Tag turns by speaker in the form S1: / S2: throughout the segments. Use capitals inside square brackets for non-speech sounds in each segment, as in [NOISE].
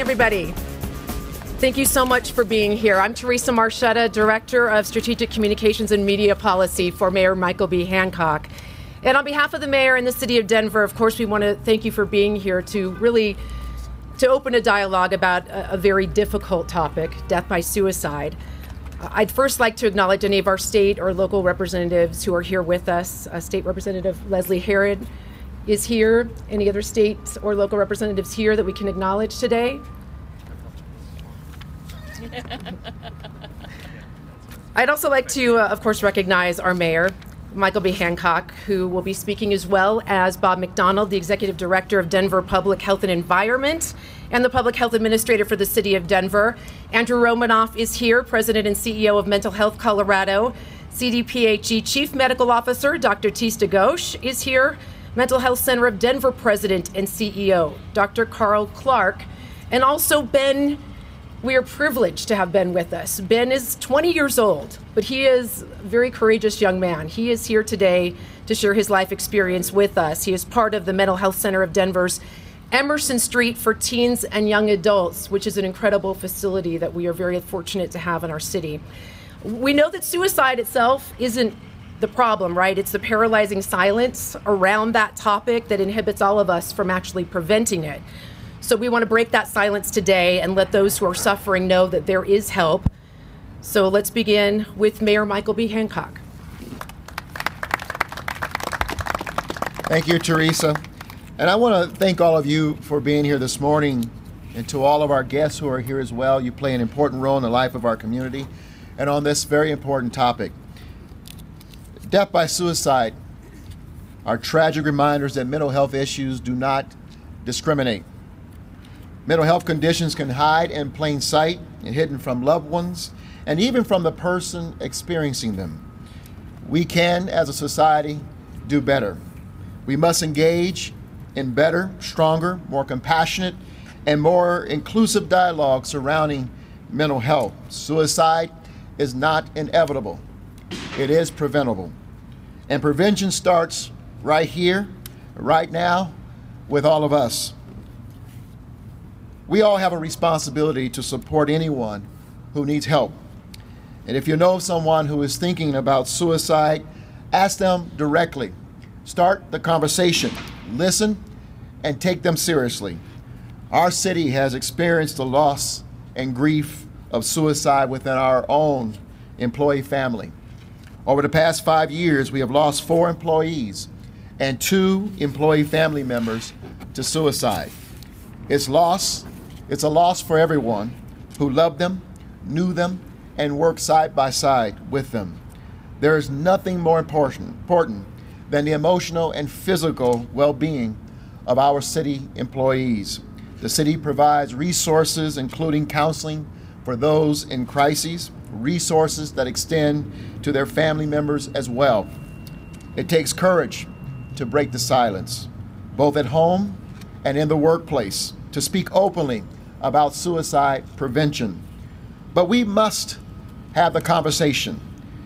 S1: everybody. Thank you so much for being here. I'm Teresa Marchetta, Director of Strategic Communications and Media Policy for Mayor Michael B. Hancock. And on behalf of the mayor and the city of Denver, of course, we want to thank you for being here to really to open a dialogue about a, a very difficult topic, death by suicide. I'd first like to acknowledge any of our state or local representatives who are here with us. Uh, state Representative Leslie Herod is here. Any other states or local representatives here that we can acknowledge today? I'd also like to, uh, of course, recognize our mayor, Michael B. Hancock, who will be speaking as well as Bob McDonald, the Executive Director of Denver Public Health and Environment and the Public Health Administrator for the City of Denver. Andrew Romanoff is here, President and CEO of Mental Health Colorado. CDPHE Chief Medical Officer Dr. Tista Ghosh is here. Mental Health Center of Denver President and CEO Dr. Carl Clark. And also Ben we are privileged to have Ben with us. Ben is 20 years old, but he is a very courageous young man. He is here today to share his life experience with us. He is part of the Mental Health Center of Denver's Emerson Street for Teens and Young Adults, which is an incredible facility that we are very fortunate to have in our city. We know that suicide itself isn't the problem, right? It's the paralyzing silence around that topic that inhibits all of us from actually preventing it. So we want to break that silence today and let those who are suffering know that there is help. So let's begin with Mayor Michael B. Hancock.
S2: Thank you, Teresa. And I want to thank all of you for being here this morning and to all of our guests who are here as well. You play an important role in the life of our community and on this very important topic. Death by suicide are tragic reminders that mental health issues do not discriminate. Mental health conditions can hide in plain sight and hidden from loved ones and even from the person experiencing them. We can, as a society, do better. We must engage in better, stronger, more compassionate, and more inclusive dialogue surrounding mental health. Suicide is not inevitable, it is preventable. And prevention starts right here, right now, with all of us. We all have a responsibility to support anyone who needs help. And if you know someone who is thinking about suicide, ask them directly. Start the conversation, listen, and take them seriously. Our city has experienced the loss and grief of suicide within our own employee family. Over the past five years, we have lost four employees and two employee family members to suicide. It's loss it's a loss for everyone who loved them, knew them, and worked side by side with them. There is nothing more important, important than the emotional and physical well being of our city employees. The city provides resources, including counseling for those in crises, resources that extend to their family members as well. It takes courage to break the silence, both at home and in the workplace, to speak openly about suicide prevention. But we must have the conversation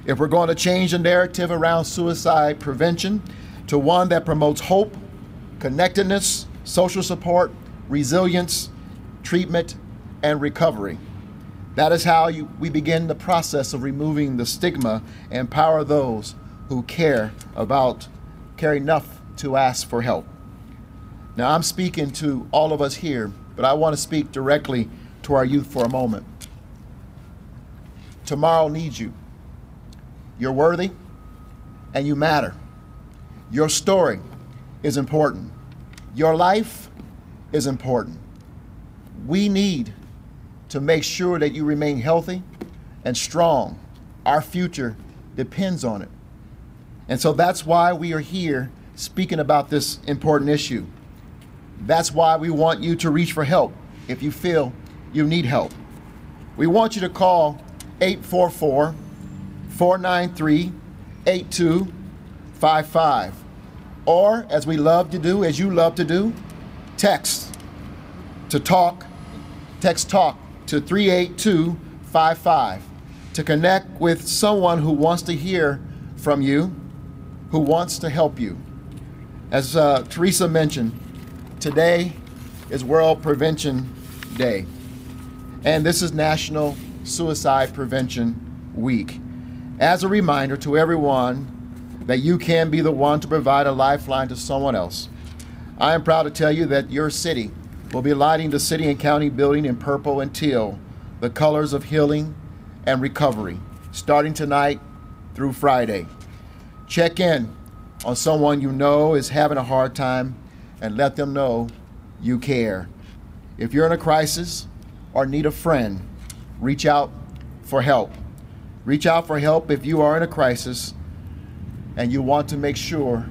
S2: if we're going to change the narrative around suicide prevention to one that promotes hope, connectedness, social support, resilience, treatment, and recovery. That is how you, we begin the process of removing the stigma and empower those who care about, care enough to ask for help. Now, I'm speaking to all of us here but I want to speak directly to our youth for a moment. Tomorrow needs you. You're worthy and you matter. Your story is important. Your life is important. We need to make sure that you remain healthy and strong. Our future depends on it. And so that's why we are here speaking about this important issue. That's why we want you to reach for help if you feel you need help. We want you to call 844 493 8255. Or, as we love to do, as you love to do, text to talk, text talk to 38255 to connect with someone who wants to hear from you, who wants to help you. As uh, Teresa mentioned, Today is World Prevention Day. And this is National Suicide Prevention Week. As a reminder to everyone that you can be the one to provide a lifeline to someone else, I am proud to tell you that your city will be lighting the city and county building in purple and teal, the colors of healing and recovery, starting tonight through Friday. Check in on someone you know is having a hard time and let them know you care. If you're in a crisis or need a friend, reach out for help. Reach out for help if you are in a crisis and you want to make sure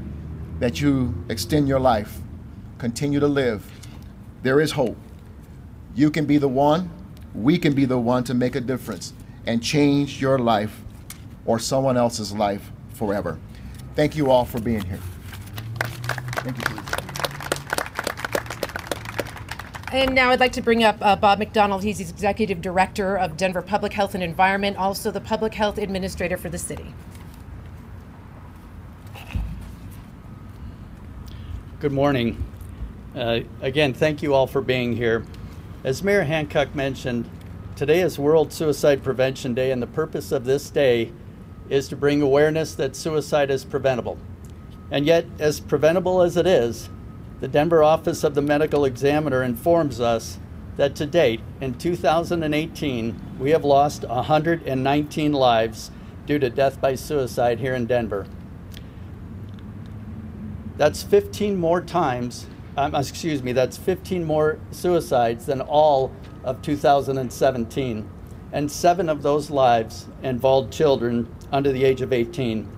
S2: that you extend your life, continue to live. There is hope. You can be the one, we can be the one to make a difference and change your life or someone else's life forever. Thank you all for being here. Thank you.
S1: And now I'd like to bring up uh, Bob McDonald. He's the Executive Director of Denver Public Health and Environment, also the Public Health Administrator for the city.
S3: Good morning. Uh, again, thank you all for being here. As Mayor Hancock mentioned, today is World Suicide Prevention Day, and the purpose of this day is to bring awareness that suicide is preventable. And yet, as preventable as it is, the Denver Office of the Medical Examiner informs us that to date, in 2018, we have lost 119 lives due to death by suicide here in Denver. That's 15 more times, um, excuse me, that's 15 more suicides than all of 2017. And seven of those lives involved children under the age of 18.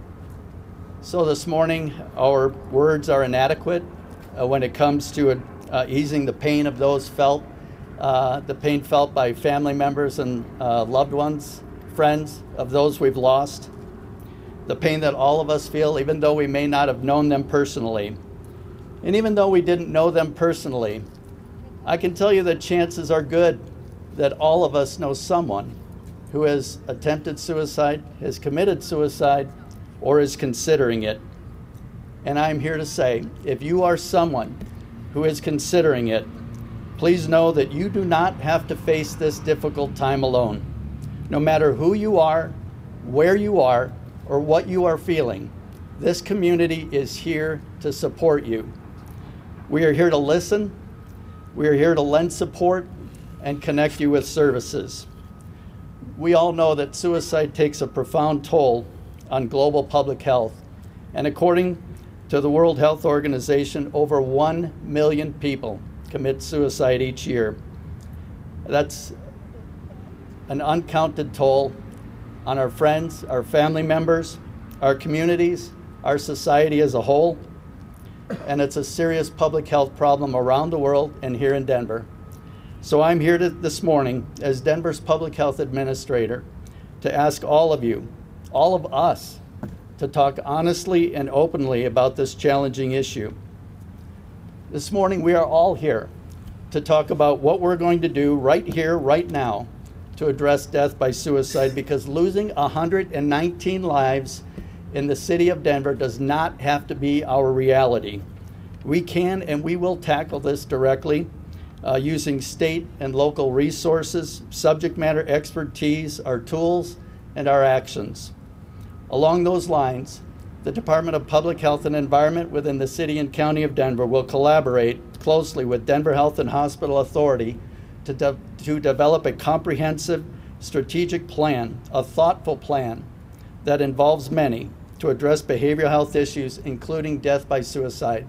S3: So this morning, our words are inadequate uh, when it comes to uh, easing the pain of those felt, uh, the pain felt by family members and uh, loved ones, friends of those we've lost, the pain that all of us feel, even though we may not have known them personally. And even though we didn't know them personally, I can tell you that chances are good that all of us know someone who has attempted suicide, has committed suicide, or is considering it. And I'm here to say if you are someone who is considering it, please know that you do not have to face this difficult time alone. No matter who you are, where you are, or what you are feeling, this community is here to support you. We are here to listen, we are here to lend support, and connect you with services we all know that suicide takes a profound toll on global public health. And according to the World Health Organization, over 1 million people commit suicide each year. That's an uncounted toll on our friends, our family members, our communities, our society as a whole. And it's a serious public health problem around the world and here in Denver. So I'm here to, this morning as Denver's public health administrator to ask all of you, all of us, to talk honestly and openly about this challenging issue. This morning we are all here to talk about what we're going to do right here, right now, to address death by suicide because losing 119 lives in the city of Denver does not have to be our reality. We can and we will tackle this directly uh, using state and local resources, subject matter expertise, our tools, and our actions. Along those lines, the Department of Public Health and Environment within the City and County of Denver will collaborate closely with Denver Health and Hospital Authority to, de- to develop a comprehensive strategic plan, a thoughtful plan that involves many to address behavioral health issues, including death by suicide.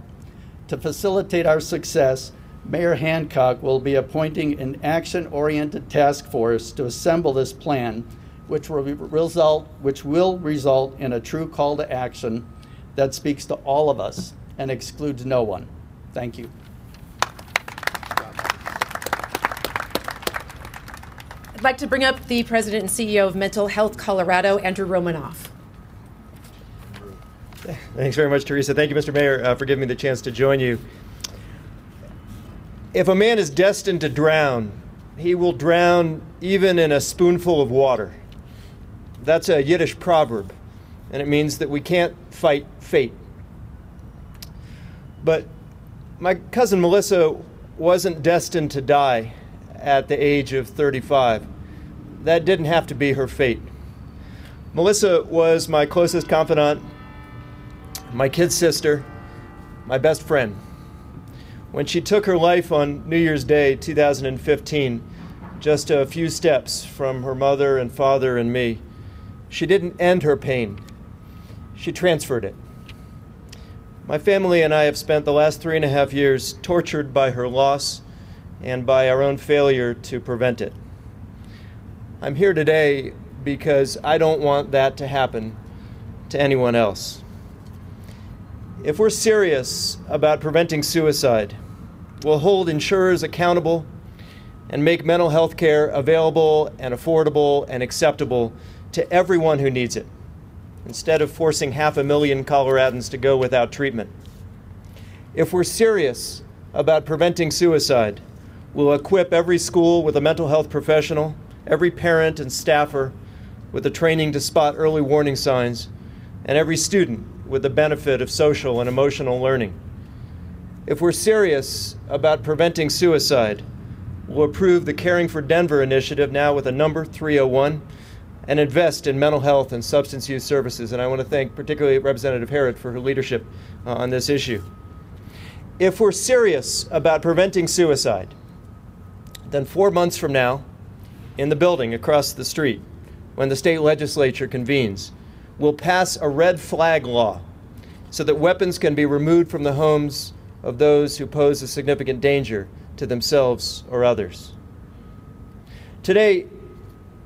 S3: To facilitate our success, Mayor Hancock will be appointing an action oriented task force to assemble this plan, which will, result, which will result in a true call to action that speaks to all of us and excludes no one. Thank you.
S1: I'd like to bring up the president and CEO of Mental Health Colorado, Andrew Romanoff.
S4: Thanks very much, Teresa. Thank you, Mr. Mayor, uh, for giving me the chance to join you. If a man is destined to drown, he will drown even in a spoonful of water. That's a Yiddish proverb, and it means that we can't fight fate. But my cousin Melissa wasn't destined to die at the age of 35. That didn't have to be her fate. Melissa was my closest confidant, my kid sister, my best friend. When she took her life on New Year's Day 2015, just a few steps from her mother and father and me, she didn't end her pain, she transferred it. My family and I have spent the last three and a half years tortured by her loss and by our own failure to prevent it. I'm here today because I don't want that to happen to anyone else. If we're serious about preventing suicide, we'll hold insurers accountable and make mental health care available and affordable and acceptable to everyone who needs it instead of forcing half a million Coloradans to go without treatment. If we're serious about preventing suicide, we'll equip every school with a mental health professional, every parent and staffer with the training to spot early warning signs, and every student with the benefit of social and emotional learning. If we're serious about preventing suicide, we'll approve the Caring for Denver initiative now with a number 301 and invest in mental health and substance use services. And I want to thank particularly Representative Herod for her leadership uh, on this issue. If we're serious about preventing suicide, then four months from now, in the building across the street, when the state legislature convenes, we'll pass a red flag law so that weapons can be removed from the homes of those who pose a significant danger to themselves or others. Today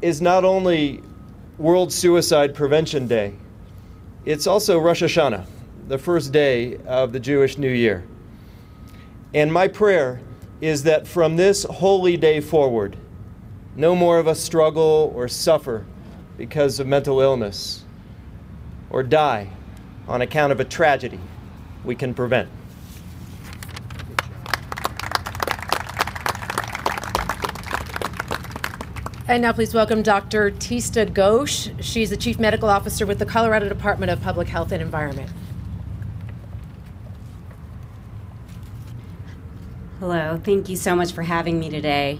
S4: is not only World Suicide Prevention Day. It's also Rosh Hashanah, the first day of the Jewish New Year. And my prayer is that from this holy day forward, no more of us struggle or suffer because of mental illness or die on account of a tragedy we can prevent.
S1: And now please welcome Dr. Tista Ghosh. She's the Chief Medical Officer with the Colorado Department of Public Health and Environment.
S5: Hello, thank you so much for having me today.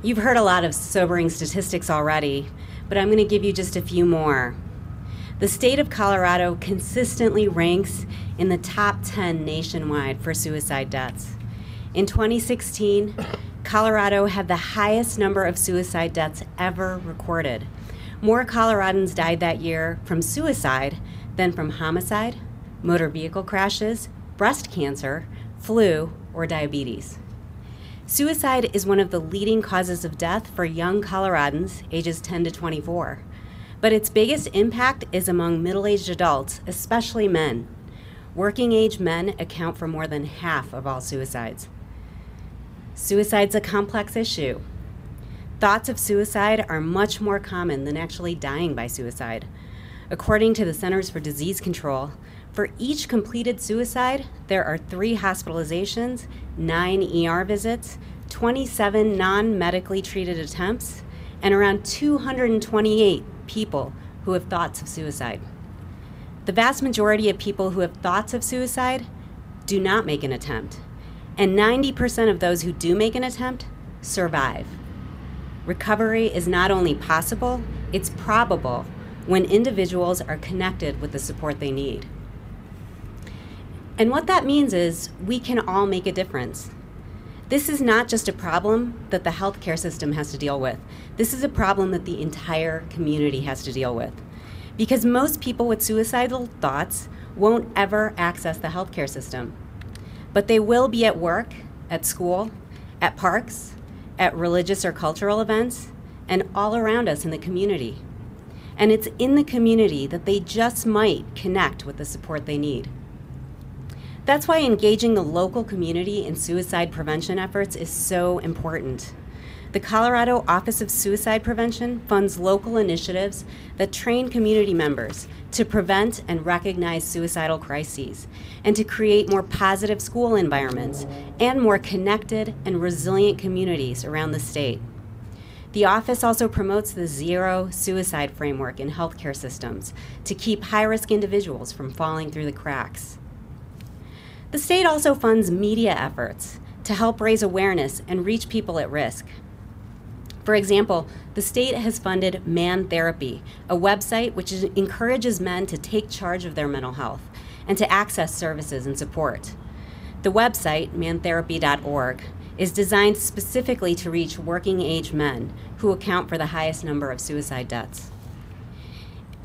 S5: You've heard a lot of sobering statistics already, but I'm going to give you just a few more. The state of Colorado consistently ranks in the top 10 nationwide for suicide deaths. In 2016, Colorado had the highest number of suicide deaths ever recorded. More Coloradans died that year from suicide than from homicide, motor vehicle crashes, breast cancer, flu, or diabetes. Suicide is one of the leading causes of death for young Coloradans ages 10 to 24. But its biggest impact is among middle aged adults, especially men. Working age men account for more than half of all suicides. Suicide's a complex issue. Thoughts of suicide are much more common than actually dying by suicide. According to the Centers for Disease Control, for each completed suicide, there are three hospitalizations, nine ER visits, 27 non medically treated attempts, and around 228 people who have thoughts of suicide. The vast majority of people who have thoughts of suicide do not make an attempt and 90% of those who do make an attempt survive. Recovery is not only possible, it's probable when individuals are connected with the support they need. And what that means is we can all make a difference. This is not just a problem that the healthcare system has to deal with. This is a problem that the entire community has to deal with. Because most people with suicidal thoughts won't ever access the healthcare system but they will be at work, at school, at parks, at religious or cultural events, and all around us in the community. And it's in the community that they just might connect with the support they need. That's why engaging the local community in suicide prevention efforts is so important. The Colorado Office of Suicide Prevention funds local initiatives that train community members to prevent and recognize suicidal crises and to create more positive school environments and more connected and resilient communities around the state. The office also promotes the zero suicide framework in healthcare systems to keep high risk individuals from falling through the cracks. The state also funds media efforts to help raise awareness and reach people at risk. For example, the state has funded Man Therapy, a website which encourages men to take charge of their mental health and to access services and support. The website, mantherapy.org, is designed specifically to reach working age men who account for the highest number of suicide deaths.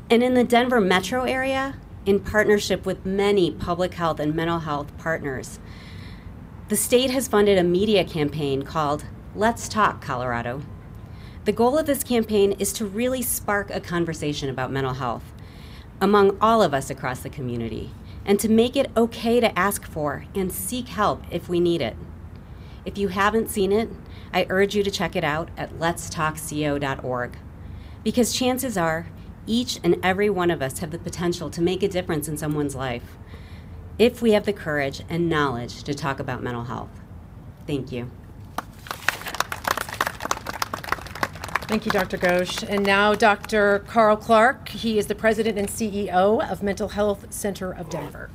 S5: And in the Denver metro area, in partnership with many public health and mental health partners, the state has funded a media campaign called Let's Talk Colorado the goal of this campaign is to really spark a conversation about mental health among all of us across the community and to make it okay to ask for and seek help if we need it. If you haven't seen it, I urge you to check it out at letstalkco.org because chances are each and every one of us have the potential to make a difference in someone's life if we have the courage and knowledge to talk about mental health. Thank you.
S1: Thank you, Dr. Ghosh. And now Dr. Carl Clark. He is the president and CEO of Mental Health Center of Denver.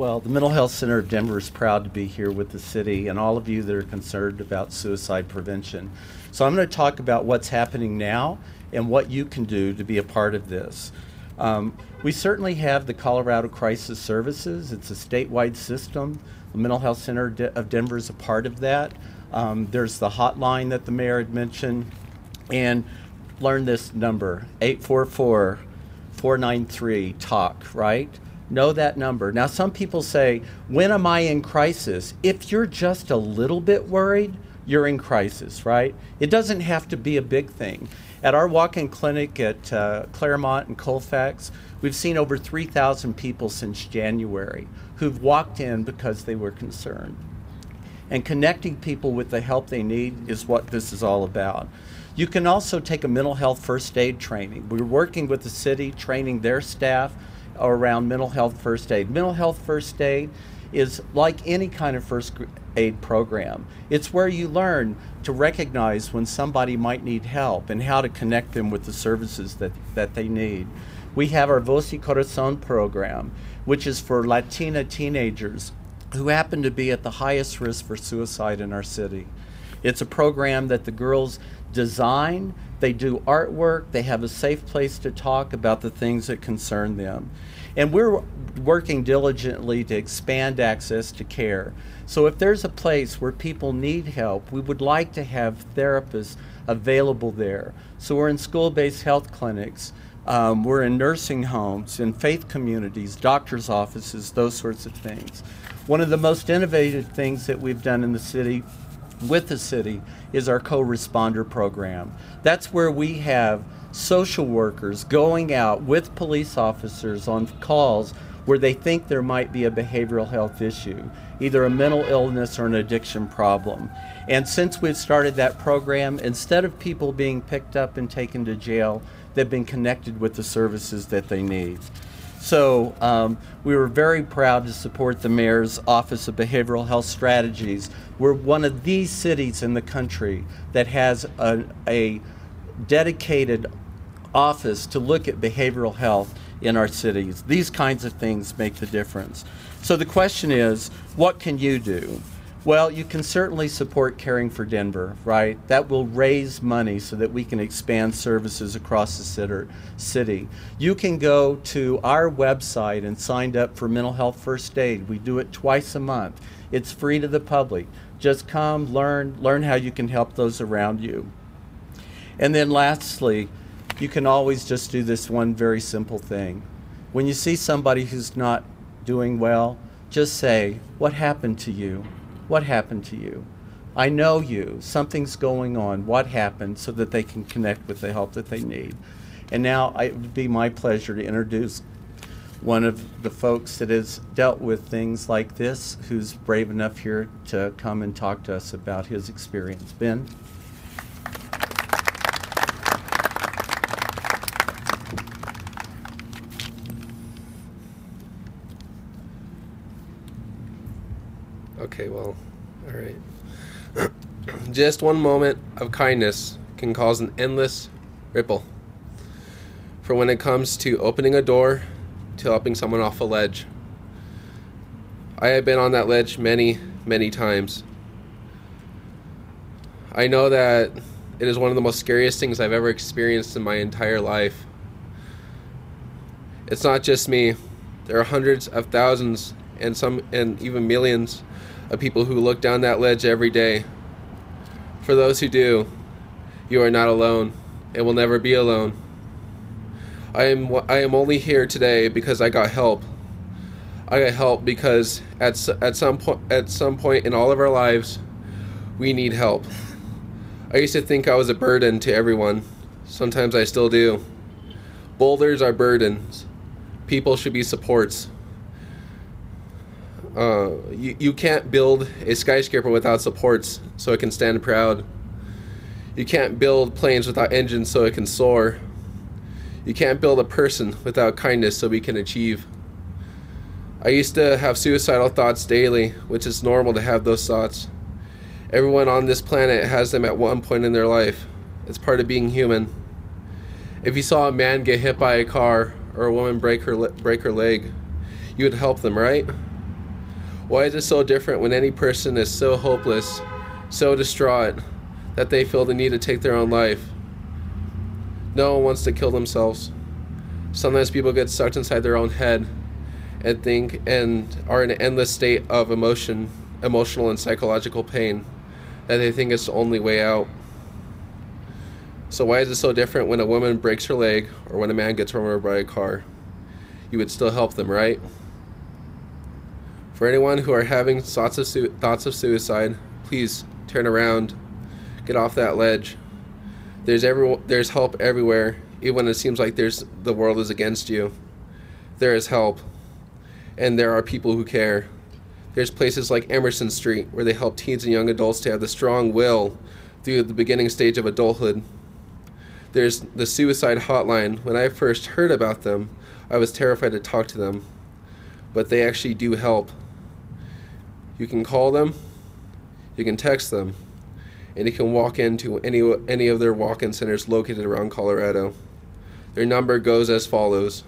S6: Well, the Mental Health Center of Denver is proud to be here with the city and all of you that are concerned about suicide prevention. So I'm going to talk about what's happening now and what you can do to be a part of this. Um, we certainly have the Colorado Crisis Services. It's a statewide system. The Mental Health Center of Denver is a part of that. Um, there's the hotline that the mayor had mentioned. And learn this number 844 493 TALK, right? Know that number. Now, some people say, when am I in crisis? If you're just a little bit worried, you're in crisis, right? It doesn't have to be a big thing. At our walk in clinic at uh, Clermont and Colfax, we've seen over 3,000 people since January who've walked in because they were concerned. And connecting people with the help they need is what this is all about. You can also take a mental health first aid training. We're working with the city, training their staff around mental health first aid. Mental health first aid is like any kind of first aid program. It's where you learn to recognize when somebody might need help and how to connect them with the services that, that they need. We have our Voz y Corazon program, which is for Latina teenagers who happen to be at the highest risk for suicide in our city. It's a program that the girls design, they do artwork, they have a safe place to talk about the things that concern them. And we're working diligently to expand access to care. So if there's a place where people need help, we would like to have therapists available there. So we're in school based health clinics. Um, we're in nursing homes, in faith communities, doctors' offices, those sorts of things. One of the most innovative things that we've done in the city with the city is our co responder program. That's where we have social workers going out with police officers on calls where they think there might be a behavioral health issue, either a mental illness or an addiction problem. And since we've started that program, instead of people being picked up and taken to jail, they've been connected with the services that they need. So um, we were very proud to support the mayor's Office of Behavioral Health Strategies. We're one of these cities in the country that has a, a dedicated office to look at behavioral health in our cities. These kinds of things make the difference. So the question is, what can you do? Well, you can certainly support Caring for Denver, right? That will raise money so that we can expand services across the city. You can go to our website and sign up for mental health first aid. We do it twice a month. It's free to the public. Just come, learn, learn how you can help those around you. And then lastly, you can always just do this one very simple thing. When you see somebody who's not doing well, just say, What happened to you? What happened to you? I know you. Something's going on. What happened so that they can connect with the help that they need. And now it would be my pleasure to introduce one of the folks that has dealt with things like this, who's brave enough here to come and talk to us about his experience. Ben?
S7: Okay, well, all right. [CLEARS THROAT] Just one moment of kindness can cause an endless ripple. For when it comes to opening a door to helping someone off a ledge, I have been on that ledge many, many times. I know that it is one of the most scariest things I've ever experienced in my entire life. It's not just me. There are hundreds of thousands and some and even millions of people who look down that ledge every day. For those who do, you are not alone and will never be alone. I am I am only here today because I got help. I got help because at at some point at some point in all of our lives, we need help. I used to think I was a burden to everyone. Sometimes I still do. Boulders are burdens. People should be supports. Uh, you, you can't build a skyscraper without supports so it can stand proud. You can't build planes without engines so it can soar. You can't build a person without kindness so we can achieve. I used to have suicidal thoughts daily, which is normal to have those thoughts. Everyone on this planet has them at one point in their life. It's part of being human. If you saw a man get hit by a car or a woman break her break her leg, you would help them, right? Why is it so different when any person is so hopeless, so distraught that they feel the need to take their own life? No one wants to kill themselves. Sometimes people get sucked inside their own head and think and are in an endless state of emotion, emotional and psychological pain that they think it's the only way out. So why is it so different when a woman breaks her leg or when a man gets run over by a car? You would still help them, right? For anyone who are having thoughts of, thoughts of suicide, please turn around, get off that ledge. There's every, there's help everywhere, even when it seems like there's the world is against you. There is help, and there are people who care. There's places like Emerson Street where they help teens and young adults to have the strong will through the beginning stage of adulthood. There's the suicide hotline. When I first heard about them, I was terrified to talk to them, but they actually do help. You can call them, you can text them, and you can walk into any any of their walk-in centers located around Colorado. Their number goes as follows: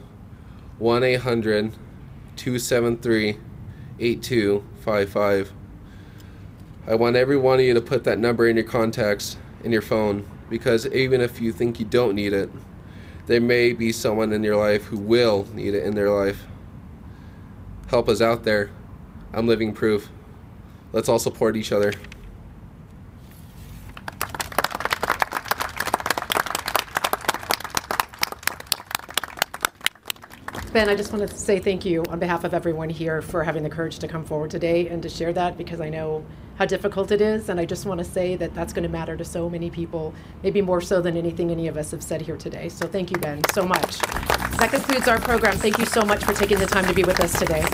S7: 1-800-273 8255. I want every one of you to put that number in your contacts in your phone because even if you think you don't need it, there may be someone in your life who will need it in their life. Help us out there. I'm living proof. Let's all support each other.
S1: Ben, I just want to say thank you on behalf of everyone here for having the courage to come forward today and to share that because I know how difficult it is. And I just want to say that that's going to matter to so many people, maybe more so than anything any of us have said here today. So thank you, Ben, so much. That concludes our program. Thank you so much for taking the time to be with us today.